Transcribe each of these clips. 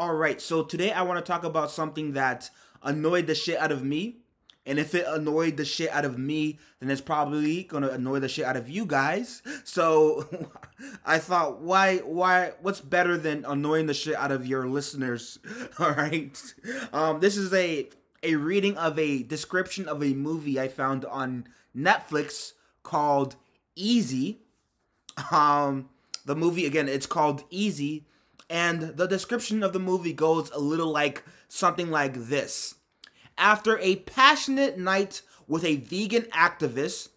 All right, so today I want to talk about something that annoyed the shit out of me. And if it annoyed the shit out of me, then it's probably gonna annoy the shit out of you guys. So I thought, why, why, what's better than annoying the shit out of your listeners? All right, um, this is a a reading of a description of a movie I found on Netflix called Easy. Um, the movie again, it's called Easy, and the description of the movie goes a little like something like this. After a passionate night with a vegan activist,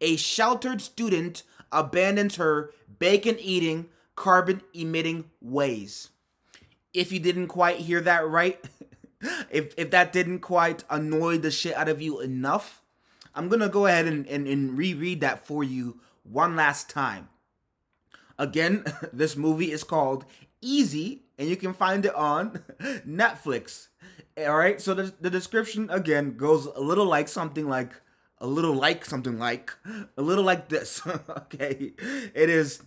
a sheltered student abandons her bacon eating, carbon emitting ways. If you didn't quite hear that right, if if that didn't quite annoy the shit out of you enough, I'm gonna go ahead and, and, and reread that for you one last time. Again, this movie is called Easy, and you can find it on Netflix. All right, so the, the description again goes a little like something like a little like something like a little like this. okay, it is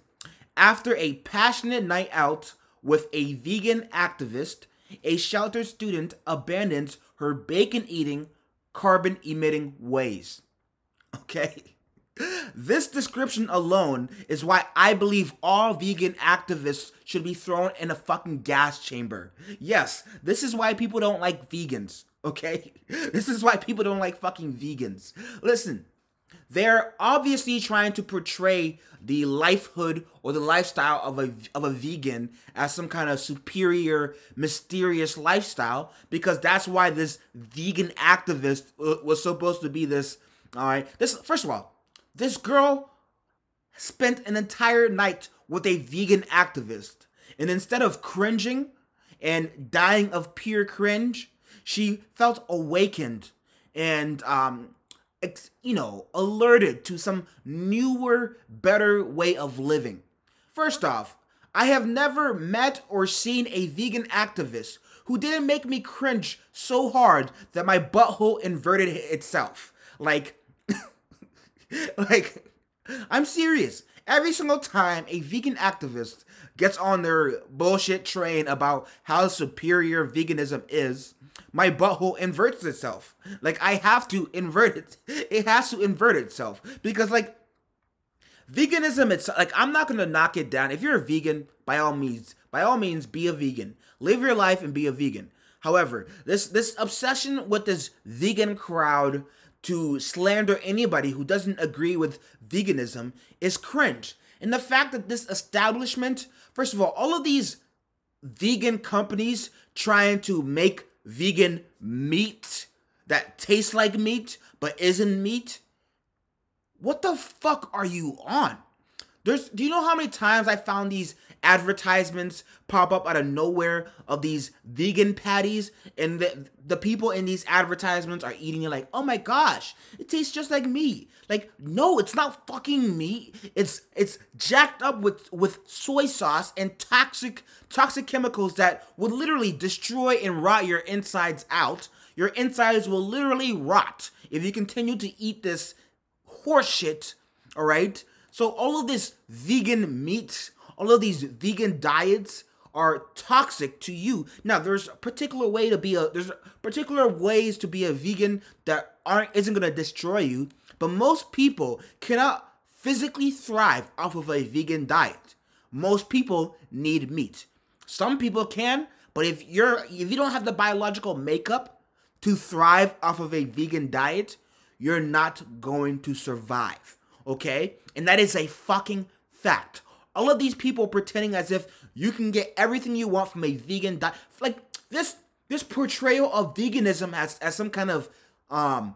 after a passionate night out with a vegan activist, a sheltered student abandons her bacon eating, carbon emitting ways. Okay. This description alone is why I believe all vegan activists should be thrown in a fucking gas chamber. Yes, this is why people don't like vegans, okay? This is why people don't like fucking vegans. Listen, they're obviously trying to portray the lifehood or the lifestyle of a of a vegan as some kind of superior, mysterious lifestyle because that's why this vegan activist uh, was supposed to be this. All right, this first of all, this girl spent an entire night with a vegan activist, and instead of cringing and dying of pure cringe, she felt awakened and um you know, alerted to some newer, better way of living. First off, I have never met or seen a vegan activist who didn't make me cringe so hard that my butthole inverted itself. Like, like, I'm serious. Every single time a vegan activist gets on their bullshit train about how superior veganism is, my butthole inverts itself. Like I have to invert it. It has to invert itself because like veganism it's like I'm not to knock it down. If you're a vegan, by all means, by all means be a vegan. Live your life and be a vegan. However, this this obsession with this vegan crowd to slander anybody who doesn't agree with veganism is cringe. And the fact that this establishment, first of all, all of these vegan companies trying to make vegan meat that tastes like meat but isn't meat, what the fuck are you on? There's do you know how many times I found these advertisements pop up out of nowhere of these vegan patties and the, the people in these advertisements are eating it like, "Oh my gosh, it tastes just like meat." Like, no, it's not fucking meat. It's it's jacked up with with soy sauce and toxic toxic chemicals that would literally destroy and rot your insides out. Your insides will literally rot if you continue to eat this horseshit, all right? So all of this vegan meat, all of these vegan diets are toxic to you. Now, there's a particular way to be a there's particular ways to be a vegan that aren't isn't gonna destroy you, but most people cannot physically thrive off of a vegan diet. Most people need meat. Some people can, but if you're if you don't have the biological makeup to thrive off of a vegan diet, you're not going to survive okay? And that is a fucking fact. All of these people pretending as if you can get everything you want from a vegan diet, like this this portrayal of veganism as as some kind of um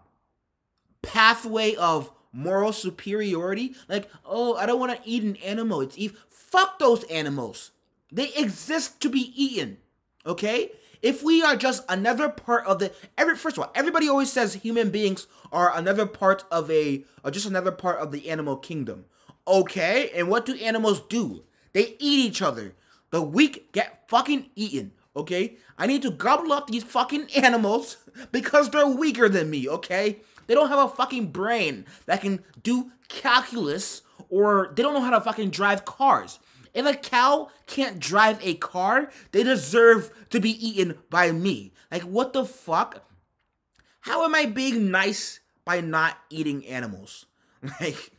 pathway of moral superiority. Like, oh, I don't want to eat an animal. It's eat. Fuck those animals. They exist to be eaten. Okay? If we are just another part of the every first of all, everybody always says human beings are another part of a or just another part of the animal kingdom. Okay, and what do animals do? They eat each other. The weak get fucking eaten. Okay? I need to gobble up these fucking animals because they're weaker than me, okay? They don't have a fucking brain that can do calculus or they don't know how to fucking drive cars. If a cow can't drive a car, they deserve to be eaten by me. Like, what the fuck? How am I being nice by not eating animals? Like,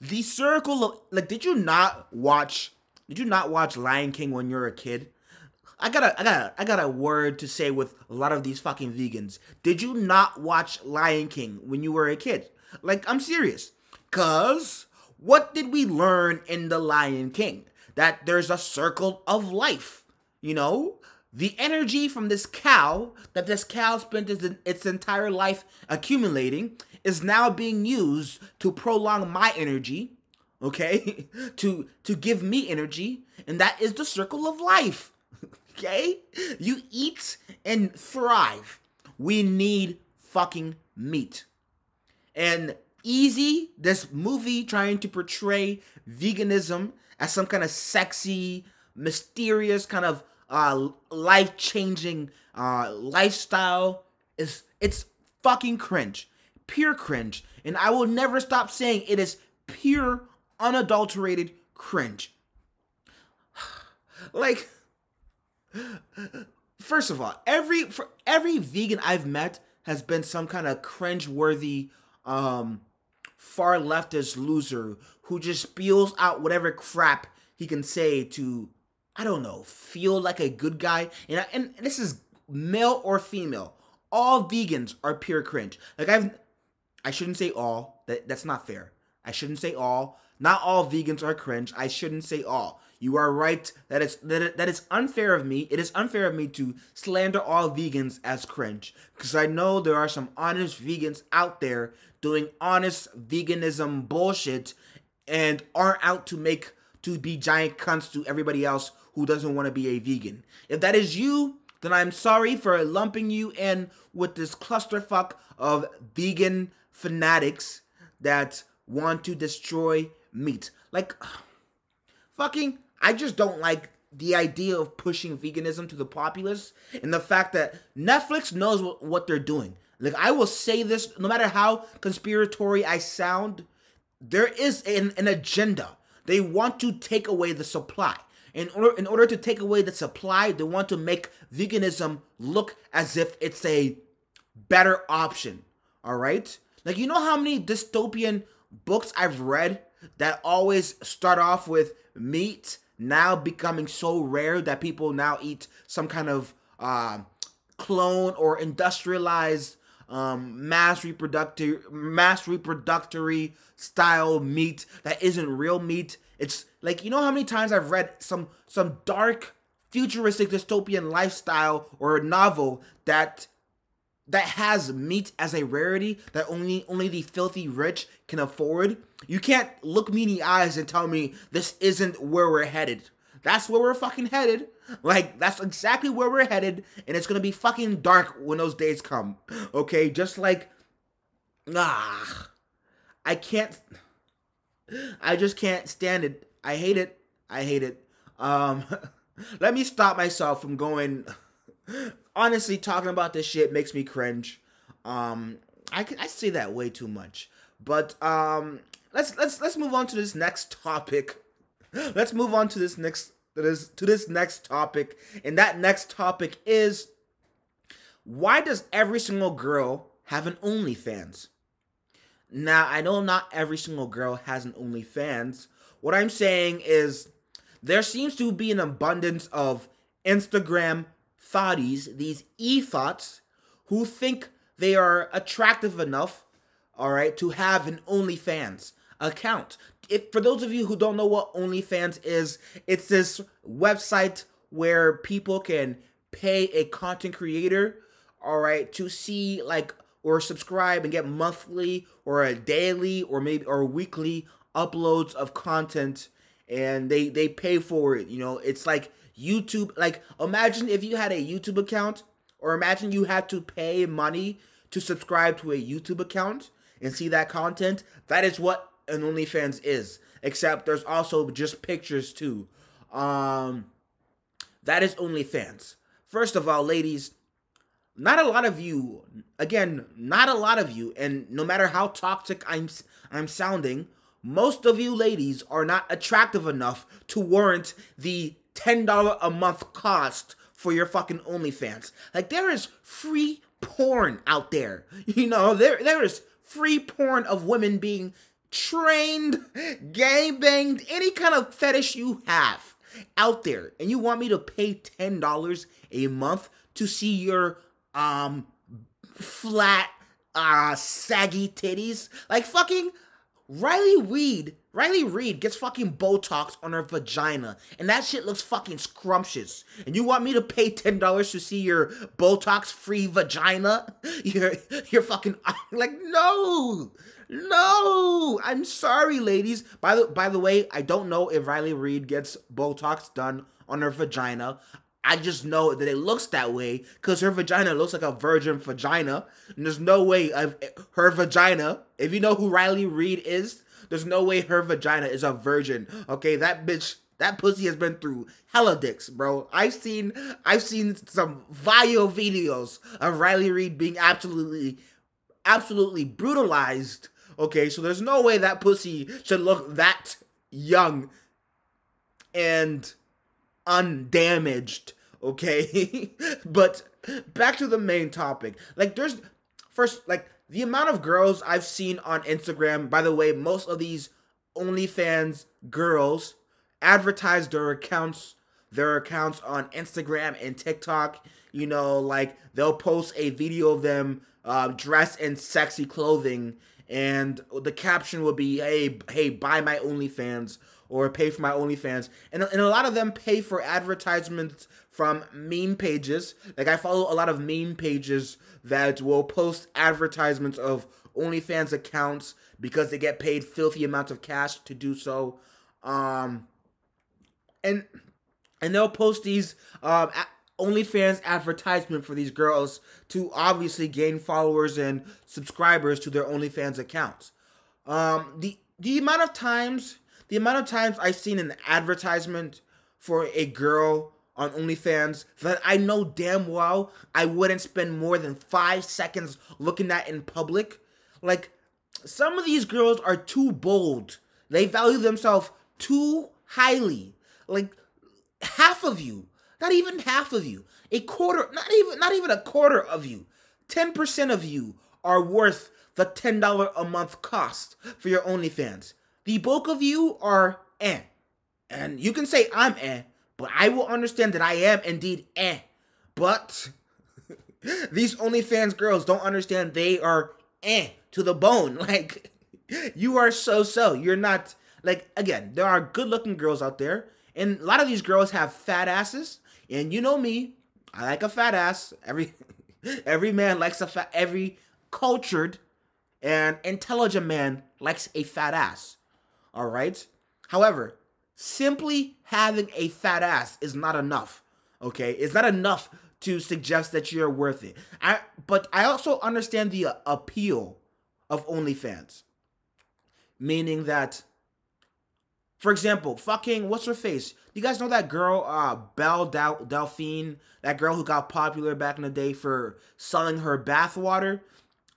the circle of like, did you not watch? Did you not watch Lion King when you were a kid? I got a, I got a, I got a word to say with a lot of these fucking vegans. Did you not watch Lion King when you were a kid? Like, I'm serious. Cause what did we learn in The Lion King? That there's a circle of life. You know, the energy from this cow that this cow spent its, its entire life accumulating is now being used to prolong my energy okay? To to give me energy and that is the circle of life okay? You eat and thrive. We need fucking meat. And easy this movie trying to portray veganism as some kind of sexy mysterious kind of uh, life changing uh, lifestyle is it's fucking cringe, pure cringe, and I will never stop saying it is pure, unadulterated cringe. like, first of all, every for every vegan I've met has been some kind of cringe-worthy, um, far leftist loser who just spews out whatever crap he can say to I don't know, feel like a good guy. And, I, and this is male or female. All vegans are pure cringe. Like I've, I shouldn't say all. That that's not fair. I shouldn't say all. Not all vegans are cringe. I shouldn't say all. You are right that it's that, it, unfair of me. It is unfair of me to slander all vegans as cringe because I know there are some honest vegans out there doing honest veganism bullshit and aren't out to make to be giant cunts to everybody else who doesn't want to be a vegan. If that is you, then I'm sorry for lumping you in with this clusterfuck of vegan fanatics that want to destroy meat. Like, fucking, I just don't like the idea of pushing veganism to the populace and the fact that Netflix knows what, what they're doing. Like, I will say this no matter how conspiratory I sound, there is an, an agenda. They want to take away the supply in order in order to take away the supply, they want to make veganism look as if it's a better option. All right? Like you know how many dystopian books I've read that always start off with meat now becoming so rare that people now eat some kind of uh, clone or industrialized um, mass reproductive mass reproductory style meat that isn't real meat. It's like you know how many times I've read some some dark futuristic dystopian lifestyle or novel that that has meat as a rarity that only only the filthy rich can afford. You can't look me in the eyes and tell me this isn't where we're headed. That's where we're fucking headed. Like that's exactly where we're headed, and it's gonna be fucking dark when those days come. Okay, just like ah, I can't. I just can't stand it. I hate it. I hate it. Um, let me stop myself from going. Honestly, talking about this shit makes me cringe. Um, I I say that way too much. But um, let's let's let's move on to this next topic. Let's move on to this next that is to this next topic, and that next topic is why does every single girl have an OnlyFans? Now I know not every single girl has an OnlyFans. What I'm saying is there seems to be an abundance of Instagram thotties, these e thoughts, who think they are attractive enough, all right, to have an OnlyFans account. If for those of you who don't know what OnlyFans is, it's this website where people can pay a content creator, all right, to see like or subscribe and get monthly or a daily or maybe or weekly uploads of content and they they pay for it you know it's like youtube like imagine if you had a youtube account or imagine you had to pay money to subscribe to a youtube account and see that content. That is what an onlyfans is except there's also just pictures too. Um that is onlyfans. First of all ladies not a lot of you again not a lot of you and no matter how toxic i'm i'm sounding most of you ladies are not attractive enough to warrant the $10 a month cost for your fucking OnlyFans. Like there is free porn out there. You know, there there is free porn of women being trained, gang banged, any kind of fetish you have out there. And you want me to pay $10 a month to see your um flat uh saggy titties? Like fucking Riley Reid, Riley Reid gets fucking Botox on her vagina, and that shit looks fucking scrumptious. And you want me to pay ten dollars to see your Botox-free vagina? You're, you're fucking like no, no. I'm sorry, ladies. By the by the way, I don't know if Riley Reid gets Botox done on her vagina. I just know that it looks that way because her vagina looks like a virgin vagina. And there's no way of her vagina, if you know who Riley Reid is, there's no way her vagina is a virgin. Okay, that bitch, that pussy has been through hella dicks, bro. I've seen I've seen some vile videos of Riley Reid being absolutely absolutely brutalized. Okay, so there's no way that pussy should look that young and undamaged, okay? but back to the main topic. Like there's first like the amount of girls I've seen on Instagram, by the way, most of these OnlyFans girls advertise their accounts their accounts on Instagram and TikTok. You know, like they'll post a video of them uh, dressed in sexy clothing, and the caption will be, "Hey, hey, buy my OnlyFans." or pay for my OnlyFans. And, and a lot of them pay for advertisements from meme pages. Like I follow a lot of meme pages that will post advertisements of OnlyFans accounts because they get paid filthy amounts of cash to do so. Um, and and they'll post these um, OnlyFans advertisement for these girls to obviously gain followers and subscribers to their OnlyFans accounts. Um, the the amount of times the amount of times I've seen an advertisement for a girl on OnlyFans that I know damn well I wouldn't spend more than five seconds looking at in public. Like, some of these girls are too bold. They value themselves too highly. Like, half of you, not even half of you, a quarter, not even not even a quarter of you, 10% of you are worth the $10 a month cost for your OnlyFans. The bulk of you are eh. And you can say I'm eh, but I will understand that I am indeed eh. But these OnlyFans girls don't understand they are eh to the bone. Like, you are so so. You're not, like, again, there are good looking girls out there. And a lot of these girls have fat asses. And you know me, I like a fat ass. Every every man likes a fat every cultured and intelligent man likes a fat ass. All right. However, simply having a fat ass is not enough. Okay, it's not enough to suggest that you're worth it. I but I also understand the uh, appeal of OnlyFans, meaning that, for example, fucking what's her face? You guys know that girl, uh, Belle Del- Delphine, that girl who got popular back in the day for selling her bathwater.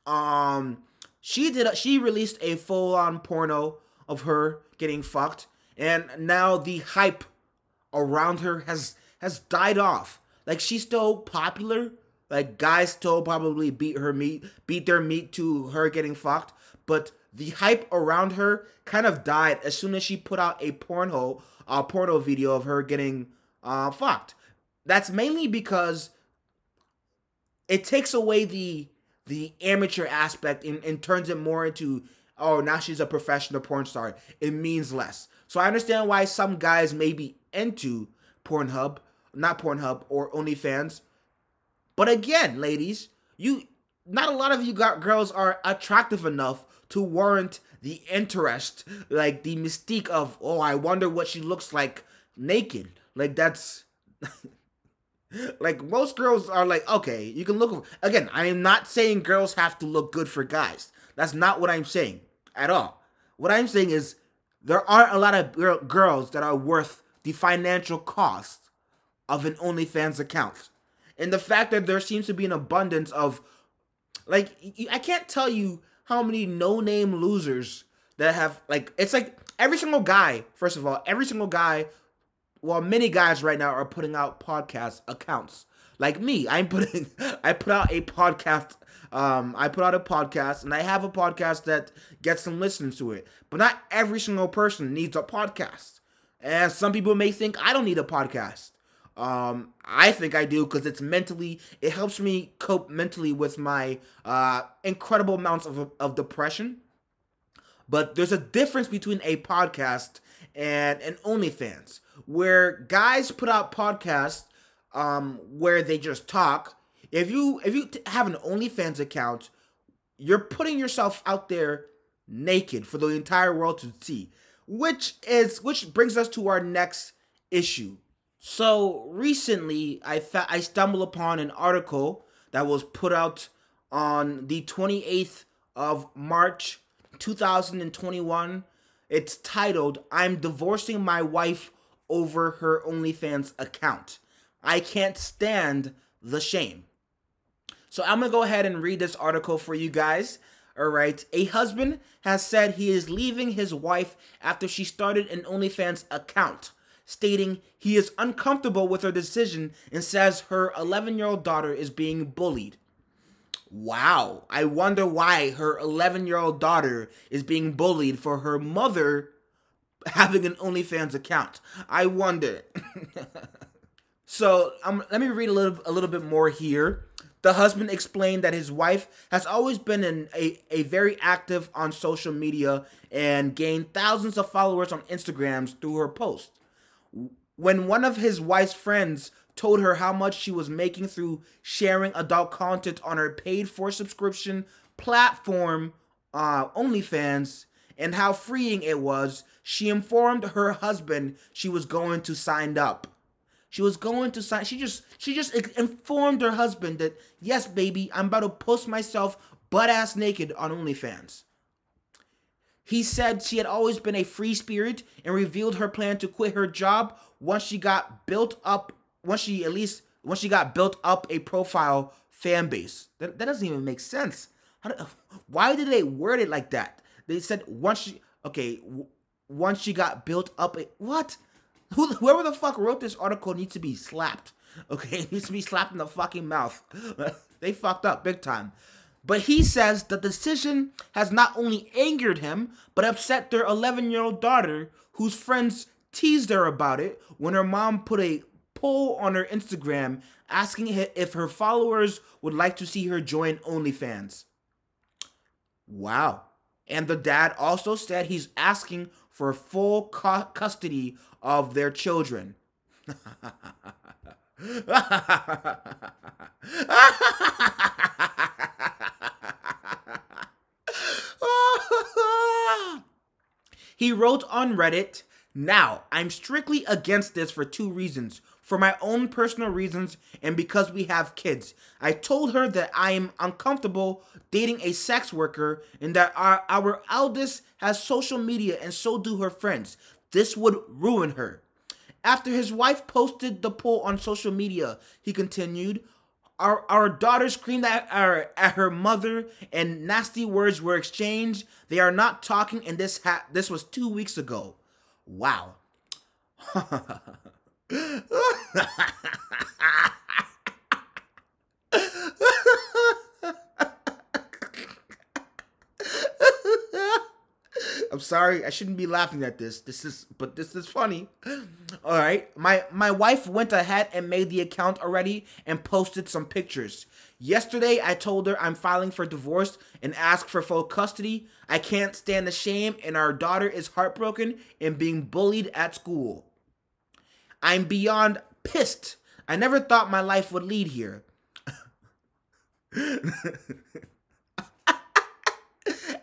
Um, she did. A, She released a full-on porno of her getting fucked, and now the hype around her has has died off. Like she's still popular. Like guys still probably beat her meat, beat their meat to her getting fucked, but the hype around her kind of died as soon as she put out a porno a porno video of her getting uh, fucked. That's mainly because it takes away the the amateur aspect and, and turns it more into oh, now she's a professional porn star. It means less. So I understand why some guys may be into Pornhub, not Pornhub or OnlyFans. But again, ladies, you not a lot of you got girls are attractive enough to warrant the interest, like the mystique of, oh, I wonder what she looks like naked. Like that's like most girls are like, okay, you can look again, I am not saying girls have to look good for guys. That's not what I'm saying at all. What I'm saying is there aren't a lot of girls that are worth the financial cost of an OnlyFans account. And the fact that there seems to be an abundance of, like, I can't tell you how many no name losers that have like it's like every single guy. First of all, every single guy. Well, many guys right now are putting out podcast accounts. Like me, I'm putting. I put out a podcast. Um, I put out a podcast, and I have a podcast that gets some listens to it. But not every single person needs a podcast. And some people may think I don't need a podcast. Um, I think I do because it's mentally, it helps me cope mentally with my uh, incredible amounts of, of depression. But there's a difference between a podcast and an OnlyFans, where guys put out podcasts um, where they just talk. If you if you have an OnlyFans account, you're putting yourself out there naked for the entire world to see, which is which brings us to our next issue. So recently, I fa- I stumbled upon an article that was put out on the 28th of March 2021. It's titled "I'm divorcing my wife over her OnlyFans account. I can't stand the shame." So I'm gonna go ahead and read this article for you guys. All right. A husband has said he is leaving his wife after she started an OnlyFans account, stating he is uncomfortable with her decision and says her 11 year old daughter is being bullied. Wow. I wonder why her 11 year old daughter is being bullied for her mother having an OnlyFans account. I wonder. so um, let me read a little, a little bit more here. The husband explained that his wife has always been an, a, a very active on social media and gained thousands of followers on Instagrams through her posts. When one of his wife's friends told her how much she was making through sharing adult content on her paid for subscription platform, uh, OnlyFans, and how freeing it was, she informed her husband she was going to sign up. She was going to sign. She just she just informed her husband that yes, baby, I'm about to post myself butt ass naked on OnlyFans. He said she had always been a free spirit and revealed her plan to quit her job once she got built up. Once she at least once she got built up a profile fan base. That, that doesn't even make sense. Do, why did they word it like that? They said once she okay once she got built up a what? Who, whoever the fuck wrote this article needs to be slapped. Okay, it needs to be slapped in the fucking mouth. they fucked up big time. But he says the decision has not only angered him, but upset their 11 year old daughter, whose friends teased her about it when her mom put a poll on her Instagram asking if her followers would like to see her join OnlyFans. Wow. And the dad also said he's asking for full cu- custody of their children. he wrote on Reddit, Now, I'm strictly against this for two reasons for my own personal reasons and because we have kids. I told her that I am uncomfortable dating a sex worker and that our, our eldest has social media and so do her friends. This would ruin her. After his wife posted the poll on social media, he continued, our, our daughter screamed at, our, at her mother and nasty words were exchanged. They are not talking and this ha- this was 2 weeks ago. Wow. I'm sorry, I shouldn't be laughing at this. This is but this is funny. All right. My my wife went ahead and made the account already and posted some pictures. Yesterday I told her I'm filing for divorce and ask for full custody. I can't stand the shame and our daughter is heartbroken and being bullied at school. I'm beyond pissed. I never thought my life would lead here.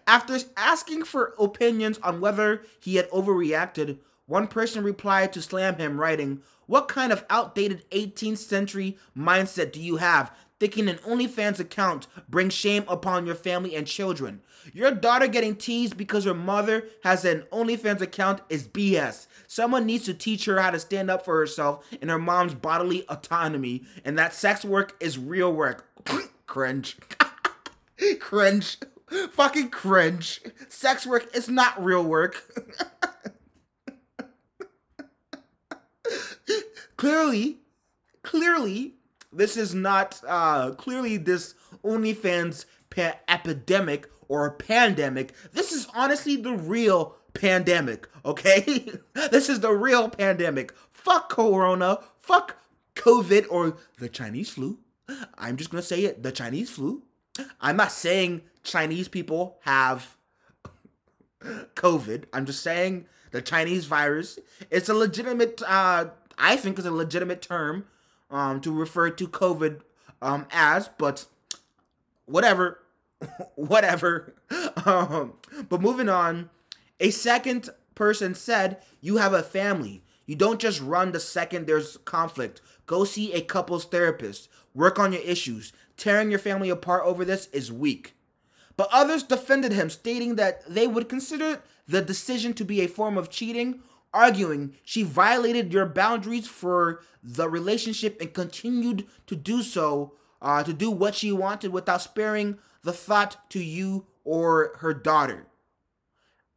After asking for opinions on whether he had overreacted, one person replied to slam him, writing, What kind of outdated 18th century mindset do you have thinking an OnlyFans account brings shame upon your family and children? Your daughter getting teased because her mother has an OnlyFans account is BS. Someone needs to teach her how to stand up for herself and her mom's bodily autonomy, and that sex work is real work. Cringe. Cringe. Fucking cringe. Sex work is not real work. clearly, clearly, this is not, uh, clearly this OnlyFans pa- epidemic or pandemic. This is honestly the real pandemic, okay? this is the real pandemic. Fuck Corona. Fuck COVID or the Chinese flu. I'm just gonna say it the Chinese flu. I'm not saying Chinese people have COVID. I'm just saying the Chinese virus. It's a legitimate, uh, I think, it's a legitimate term um, to refer to COVID um, as, but whatever, whatever. Um, but moving on, a second person said, You have a family. You don't just run the second there's conflict. Go see a couples therapist. Work on your issues. Tearing your family apart over this is weak. But others defended him, stating that they would consider the decision to be a form of cheating, arguing she violated your boundaries for the relationship and continued to do so, uh, to do what she wanted without sparing the thought to you or her daughter.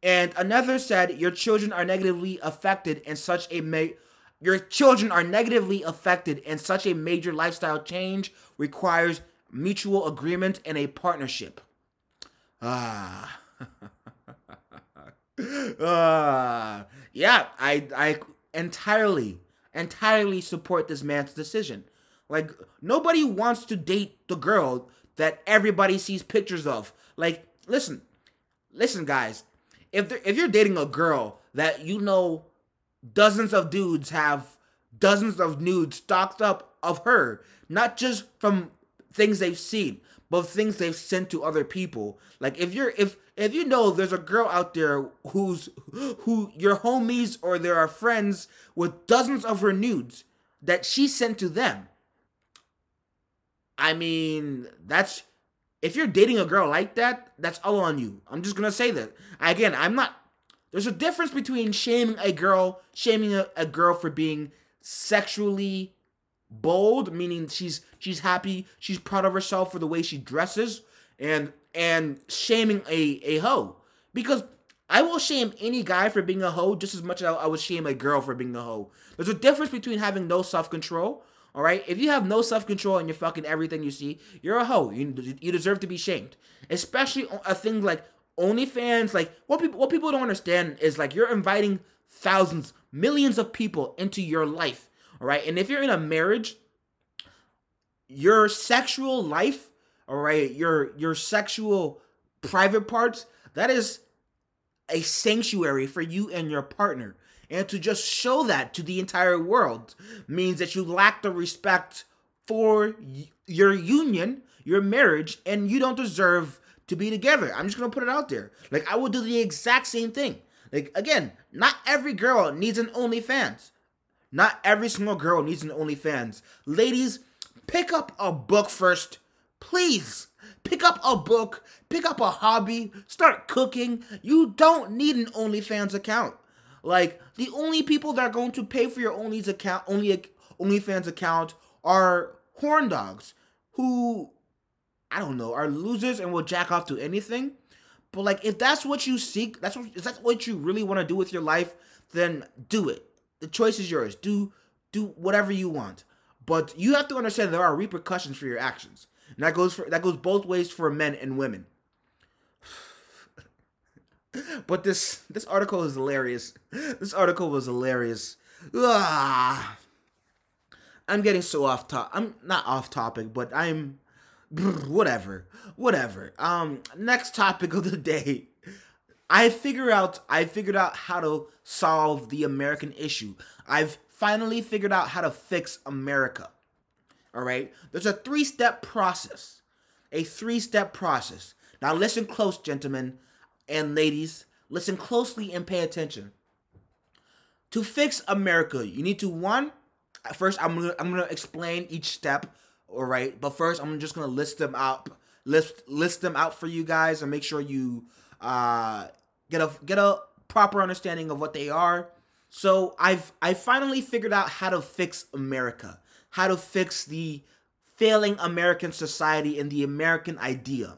And another said, Your children are negatively affected in such a ma- your children are negatively affected and such a major lifestyle change requires mutual agreement and a partnership. Ah. ah. Yeah, I I entirely entirely support this man's decision. Like nobody wants to date the girl that everybody sees pictures of. Like listen. Listen guys, if if you're dating a girl that you know dozens of dudes have dozens of nudes stocked up of her, not just from things they've seen, but things they've sent to other people. Like if you're if if you know there's a girl out there who's who your homies or there are friends with dozens of her nudes that she sent to them. I mean, that's if you're dating a girl like that, that's all on you. I'm just gonna say that. Again, I'm not there's a difference between shaming a girl, shaming a, a girl for being sexually bold, meaning she's she's happy, she's proud of herself for the way she dresses, and and shaming a a hoe because I will shame any guy for being a hoe just as much as I would shame a girl for being a hoe. There's a difference between having no self control. All right, if you have no self control and you're fucking everything you see, you're a hoe. You, you deserve to be shamed, especially a thing like OnlyFans. Like what people what people don't understand is like you're inviting thousands, millions of people into your life all right. And if you're in a marriage, your sexual life, all right, your your sexual private parts, that is a sanctuary for you and your partner. And to just show that to the entire world means that you lack the respect for your union, your marriage, and you don't deserve to be together. I'm just gonna put it out there. Like I would do the exact same thing. Like again, not every girl needs an OnlyFans. Not every single girl needs an OnlyFans. Ladies, pick up a book first. Please. Pick up a book, pick up a hobby, start cooking. You don't need an OnlyFans account. Like the only people that are going to pay for your Only's account, only OnlyFans account, are horn dogs who I don't know are losers and will jack off to anything. But like, if that's what you seek, that's what is that what you really want to do with your life, then do it. The choice is yours. Do do whatever you want. But you have to understand there are repercussions for your actions. And that goes for that goes both ways for men and women. but this this article is hilarious. This article was hilarious. Ah, I'm getting so off top. I'm not off topic, but I'm whatever, whatever. Um, next topic of the day I figure out I figured out how to solve the American issue. I've finally figured out how to fix America. All right? There's a three-step process. A three-step process. Now listen close, gentlemen and ladies. Listen closely and pay attention. To fix America, you need to one first I'm gonna I'm gonna explain each step, all right. But first, I'm just gonna list them out, list list them out for you guys, and make sure you uh get a get a proper understanding of what they are. So I've I finally figured out how to fix America, how to fix the failing American society and the American idea.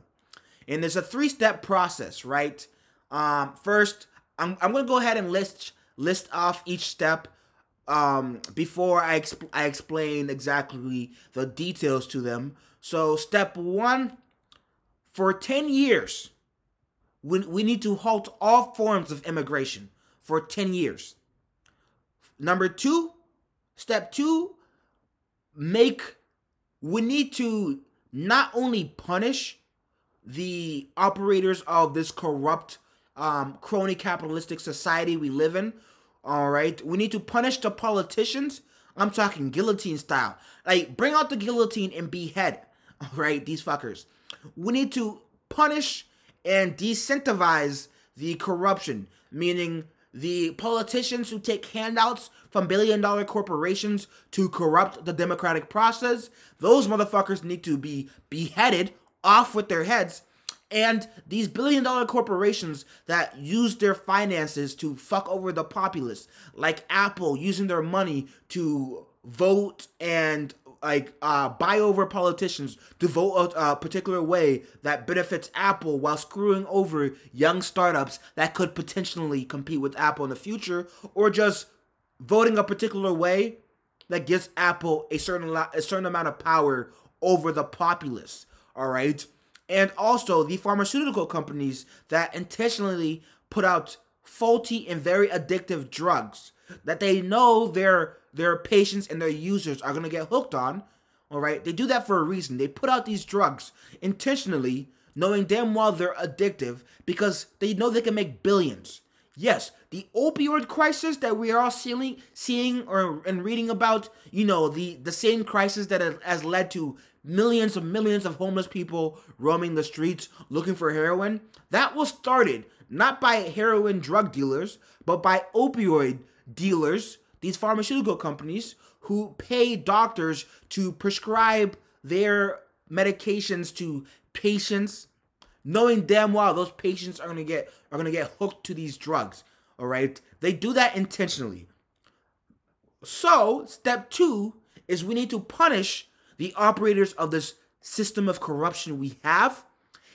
And there's a three step process, right? Um, first, I'm, I'm to go ahead and list list off each step um, before I, exp- I explain exactly the details to them. So, step one for 10 years, we, we need to halt all forms of immigration for 10 years. Number two, step two, make we need to not only punish the operators of this corrupt um, crony capitalistic society we live in. All right, we need to punish the politicians. I'm talking guillotine style. Like, bring out the guillotine and behead. All right, these fuckers. We need to punish and disincentivize the corruption, meaning the politicians who take handouts from billion dollar corporations to corrupt the democratic process, those motherfuckers need to be beheaded off with their heads. And these billion dollar corporations that use their finances to fuck over the populace, like Apple using their money to vote and like uh, buy over politicians to vote a, a, particular way that benefits Apple while screwing over young startups that could potentially compete with Apple in the future, or just voting a particular way that gives Apple a certain a certain amount of power over the populace. All right, and also the pharmaceutical companies that intentionally put out faulty and very addictive drugs that they know their their patients and their users are going to get hooked on all right? They do that for a reason. They put out these drugs intentionally knowing damn well they're addictive because they know they can make billions. Yes the opioid crisis that we are all seeing seeing or and reading about you know the the same crisis that has led to millions and millions of homeless people roaming the streets looking for heroin, that was started not by heroin drug dealers, but by opioid dealers, these pharmaceutical companies who pay doctors to prescribe their medications to patients knowing damn well those patients are to get are to get hooked to these drugs all right? They do that intentionally. So step 2 is we need to punish the operators of this system of corruption we have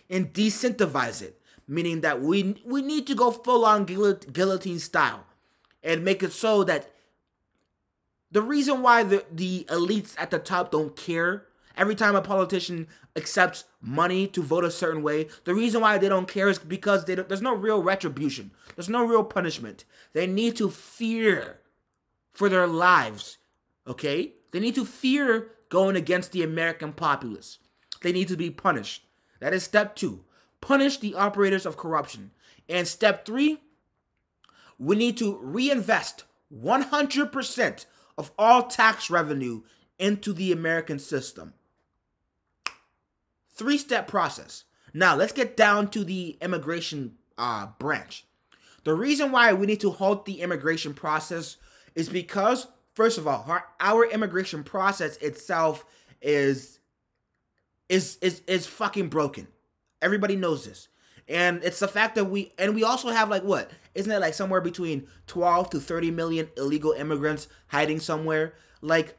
and disincentivize it, meaning that we we need to go full on guillotine style and make it so that the reason why the, the elites at the top don't care every time a politician accepts money to vote a certain way, the reason why they don't care is because there's no real retribution. There's no real punishment. They need to fear for their lives. Okay? They need to fear going against the American populace. They need to be punished. That is step two. Punish the operators of corruption. And step three, we need to reinvest 100% of all tax revenue into the American system. Three step process. Now, let's get down to the immigration uh, branch. The reason why we need to halt the immigration process is because first of all, our, our immigration process itself is is is is fucking broken. Everybody knows this. And it's the fact that we and we also have like what? Isn't it like somewhere between 12 to 30 million illegal immigrants hiding somewhere? Like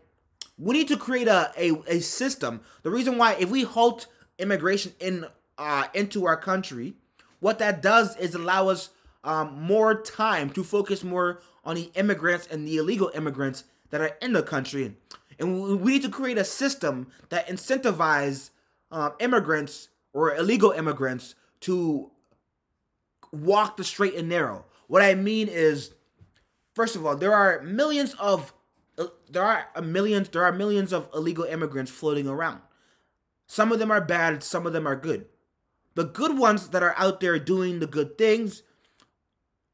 we need to create a, a, a system. The reason why if we halt immigration in uh into our country, what that does is allow us um, more time to focus more on the immigrants and the illegal immigrants that are in the country. And we need to create a system that incentivizes um, immigrants or illegal immigrants to walk the straight and narrow. What I mean is, first of all, there are millions of there are millions there are millions of illegal immigrants floating around. Some of them are bad, some of them are good. The good ones that are out there doing the good things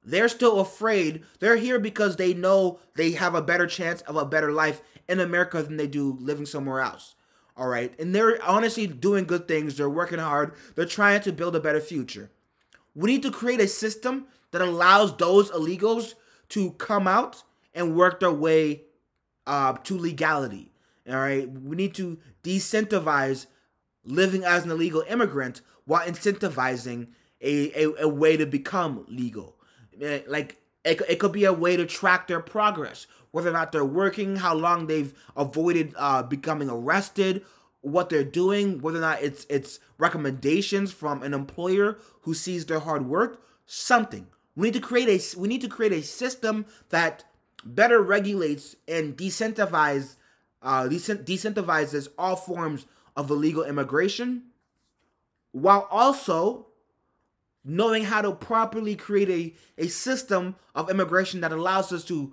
they're still afraid. They're here because they know they have a better chance of a better life in America than they do living somewhere else. All right. And they're honestly doing good things. They're working hard. They're trying to build a better future. We need to create a system that allows those illegals to come out and work their way uh, to legality. All right. We need to disincentivize living as an illegal immigrant while incentivizing a, a, a way to become legal. Eh, like it, it could be a way to track their progress whether or not they're working how long they've avoided uh, becoming arrested what they're doing, whether or not it's it's recommendations from an employer who sees their hard work, something. We need to create a we need to create a system that better regulates and decentivize uh, decentivizes all forms of illegal immigration, while also knowing how to properly create a, a system of immigration that allows us to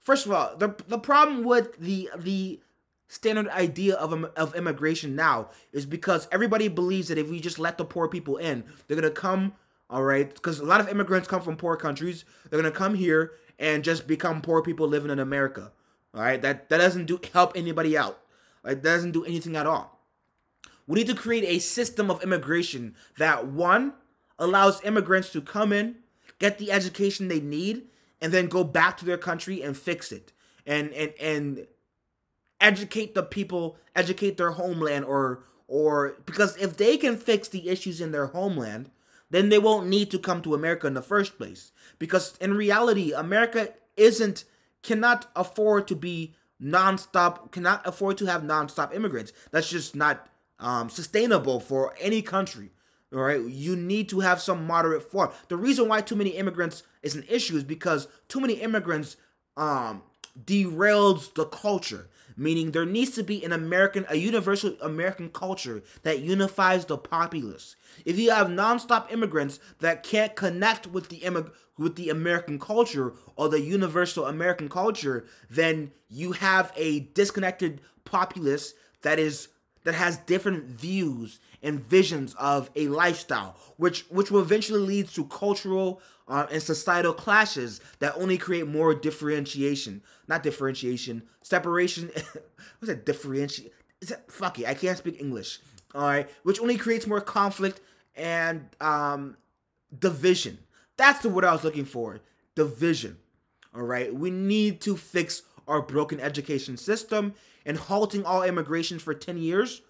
first of all the, the problem with the the standard idea of, of immigration now is because everybody believes that if we just let the poor people in they're gonna come all right? Because a lot of immigrants come from poor countries. They're gonna come here and just become poor people living in america all right? That that doesn't do help anybody out. It doesn't do anything at all. We need to create a system of immigration that one allows immigrants to come in, get the education they need, and then go back to their country and fix it. And and and educate the people, educate their homeland or or because if they can fix the issues in their homeland, then they won't need to come to America in the first place. Because in reality, America isn't cannot afford to be nonstop, cannot afford to have nonstop immigrants. That's just not um, sustainable for any country. All right, you need to have some moderate form. The reason why too many immigrants is an issue is because too many immigrants um, derails the culture. Meaning there needs to be an American, a universal American culture that unifies the populace. If you have nonstop immigrants that can't connect with the immig- with the American culture or the universal American culture, then you have a disconnected populace that is that has different views and visions of a lifestyle, which which will eventually lead to cultural uh, and societal clashes that only create more differentiation, not differentiation, separation. what's that that fuck it? I can't speak English. All right, which only creates more conflict and um, division. That's the word I was looking for. Division. All right, we need to fix our broken education system and halting all immigration for 10 years,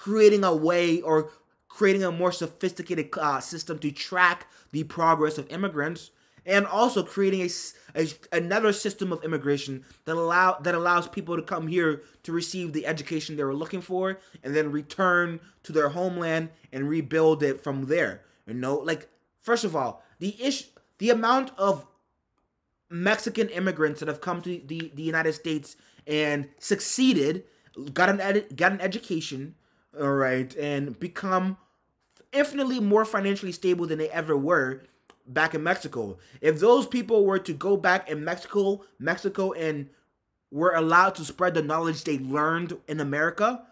creating a way or creating a more sophisticated uh, system to track the progress of immigrants, and also creating a, a, another system of immigration that allow that allows people to come here to receive the education they were looking for, and then return to their homeland and rebuild it from there. You know, like first of all, the issue, the amount of Mexican immigrants that have come to the, the United States and succeeded, got an got an education, all right, and become infinitely more financially stable than they ever were back in Mexico. If those people were to go back in Mexico, Mexico and were allowed to spread the knowledge they learned in America,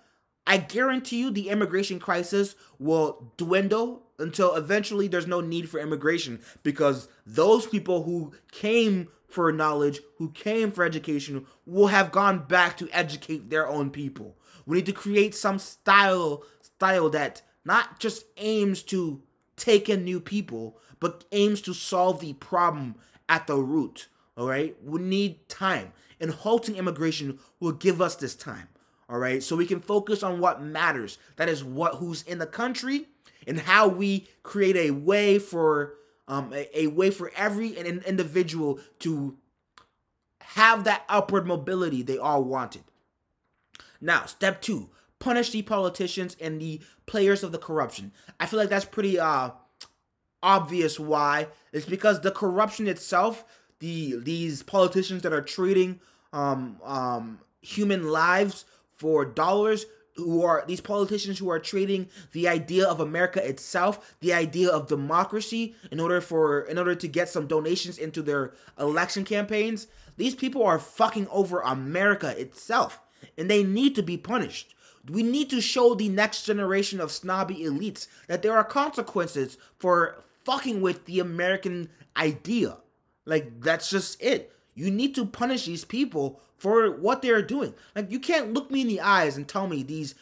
I guarantee you the immigration crisis will dwindle until eventually there's no need for immigration because those people who came for knowledge, who came for education, will have gone back to educate their own people. We need to create some style style that not just aims to take in new people, but aims to solve the problem at the root. All right, we need time, and halting immigration will give us this time. All right, so we can focus on what matters. That is what who's in the country and how we create a way for um, a, a way for every an individual to have that upward mobility they all wanted. Now, step two, punish the politicians and the players of the corruption. I feel like that's pretty uh obvious why. It's because the corruption itself, the these politicians that are trading um um human lives for dollars who are these politicians who are trading the idea of America itself, the idea of democracy in order for in order to get some donations into their election campaigns. These people are fucking over America itself and they need to be punished. We need to show the next generation of snobby elites that there are consequences for fucking with the American idea. Like that's just it. You need to punish these people for what they're doing. Like you can't look me in the eyes and tell me these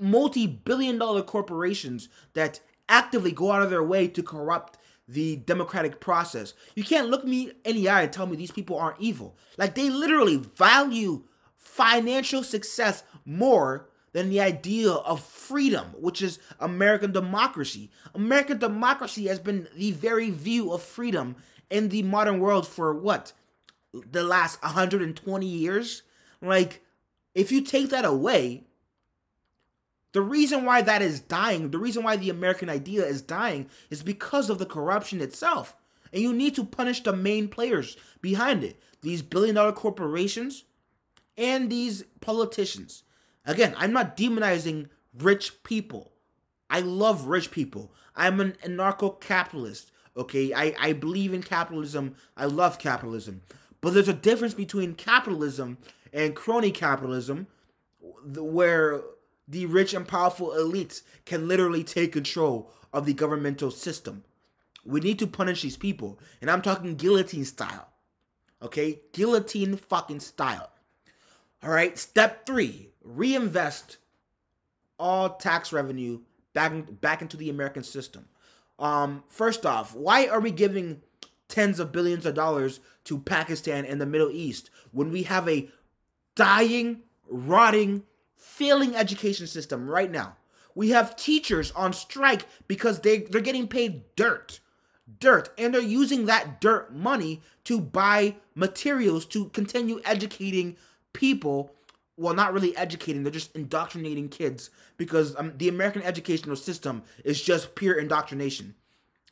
multi-billion dollar corporations that actively go out of their way to corrupt the democratic process. You can't look me in the eye and tell me these people aren't evil. Like they literally value financial success more than the idea of freedom, which is American democracy. American democracy has been the very view of freedom in the modern world for what? the last 120 years. Like, if you take that away, The reason why that is dying, the reason why the American idea is dying, is because of the corruption itself. And you need to punish the main players behind it these billion dollar corporations and these politicians. Again, I'm not demonizing rich people. I love rich people. I'm an anarcho capitalist. Okay, I, I believe in capitalism. I love capitalism. But there's a difference between capitalism and crony capitalism, where the rich and powerful elites can literally take control of the governmental system. We need to punish these people. And I'm talking guillotine style. Okay? Guillotine fucking style. All right? Step three reinvest all tax revenue back, back into the American system. Um, first off, why are we giving tens of billions of dollars to Pakistan and the Middle East when we have a dying, rotting, failing education system right now? We have teachers on strike because they, they're getting paid dirt. Dirt. And they're using that dirt money to buy materials to continue educating people. Well, not really educating, they're just indoctrinating kids because um, the American educational system is just pure indoctrination.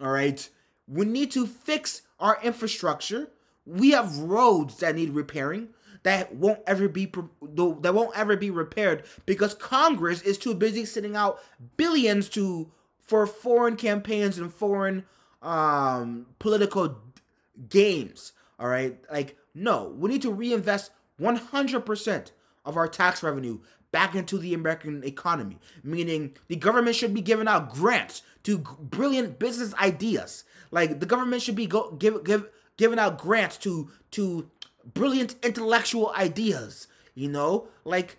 All right. We need to fix our infrastructure. We have roads that need repairing that won't ever be that won't ever be repaired because Congress is too busy sending out billions to for foreign campaigns and foreign um political games. All right, like no, we need to reinvest 100% of our tax revenue back into the American economy, meaning the government should be giving out grants to brilliant business ideas. Like the government should be go, give, give, giving out grants to to brilliant intellectual ideas. You know, like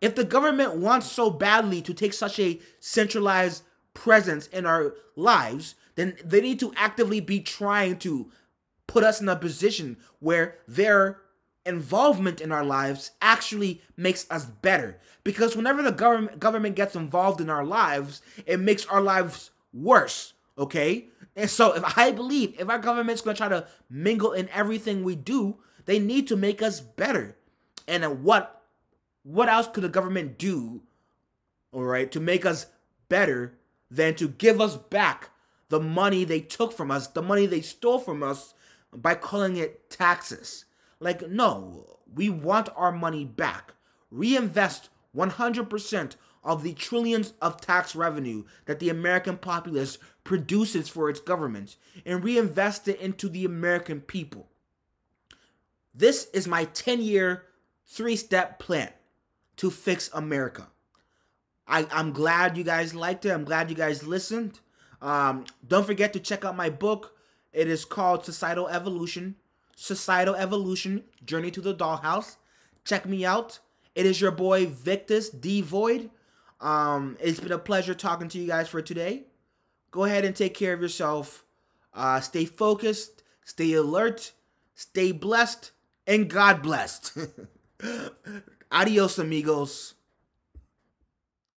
if the government wants so badly to take such a centralized presence in our lives, then they need to actively be trying to put us in a position where their involvement in our lives actually makes us better. Because whenever the government government gets involved in our lives, it makes our lives worse. Okay? And so if I believe if our government's gonna try to mingle in everything we do, they need to make us better. And what what else could the government do, all right, to make us better than to give us back the money they took from us, the money they stole from us by calling it taxes? Like, no, we want our money back. Reinvest 100% of the trillions of tax revenue that the American populace produces for its government and reinvest it into the American people. This is my 10 year, three step plan to fix America. I, I'm glad you guys liked it. I'm glad you guys listened. Um, don't forget to check out my book. It is called Societal Evolution Societal Evolution Journey to the Dollhouse. Check me out. It is your boy Victus D Void. Um, it's been a pleasure talking to you guys for today. Go ahead and take care of yourself. Uh, stay focused, stay alert, stay blessed, and God blessed. Adios, amigos.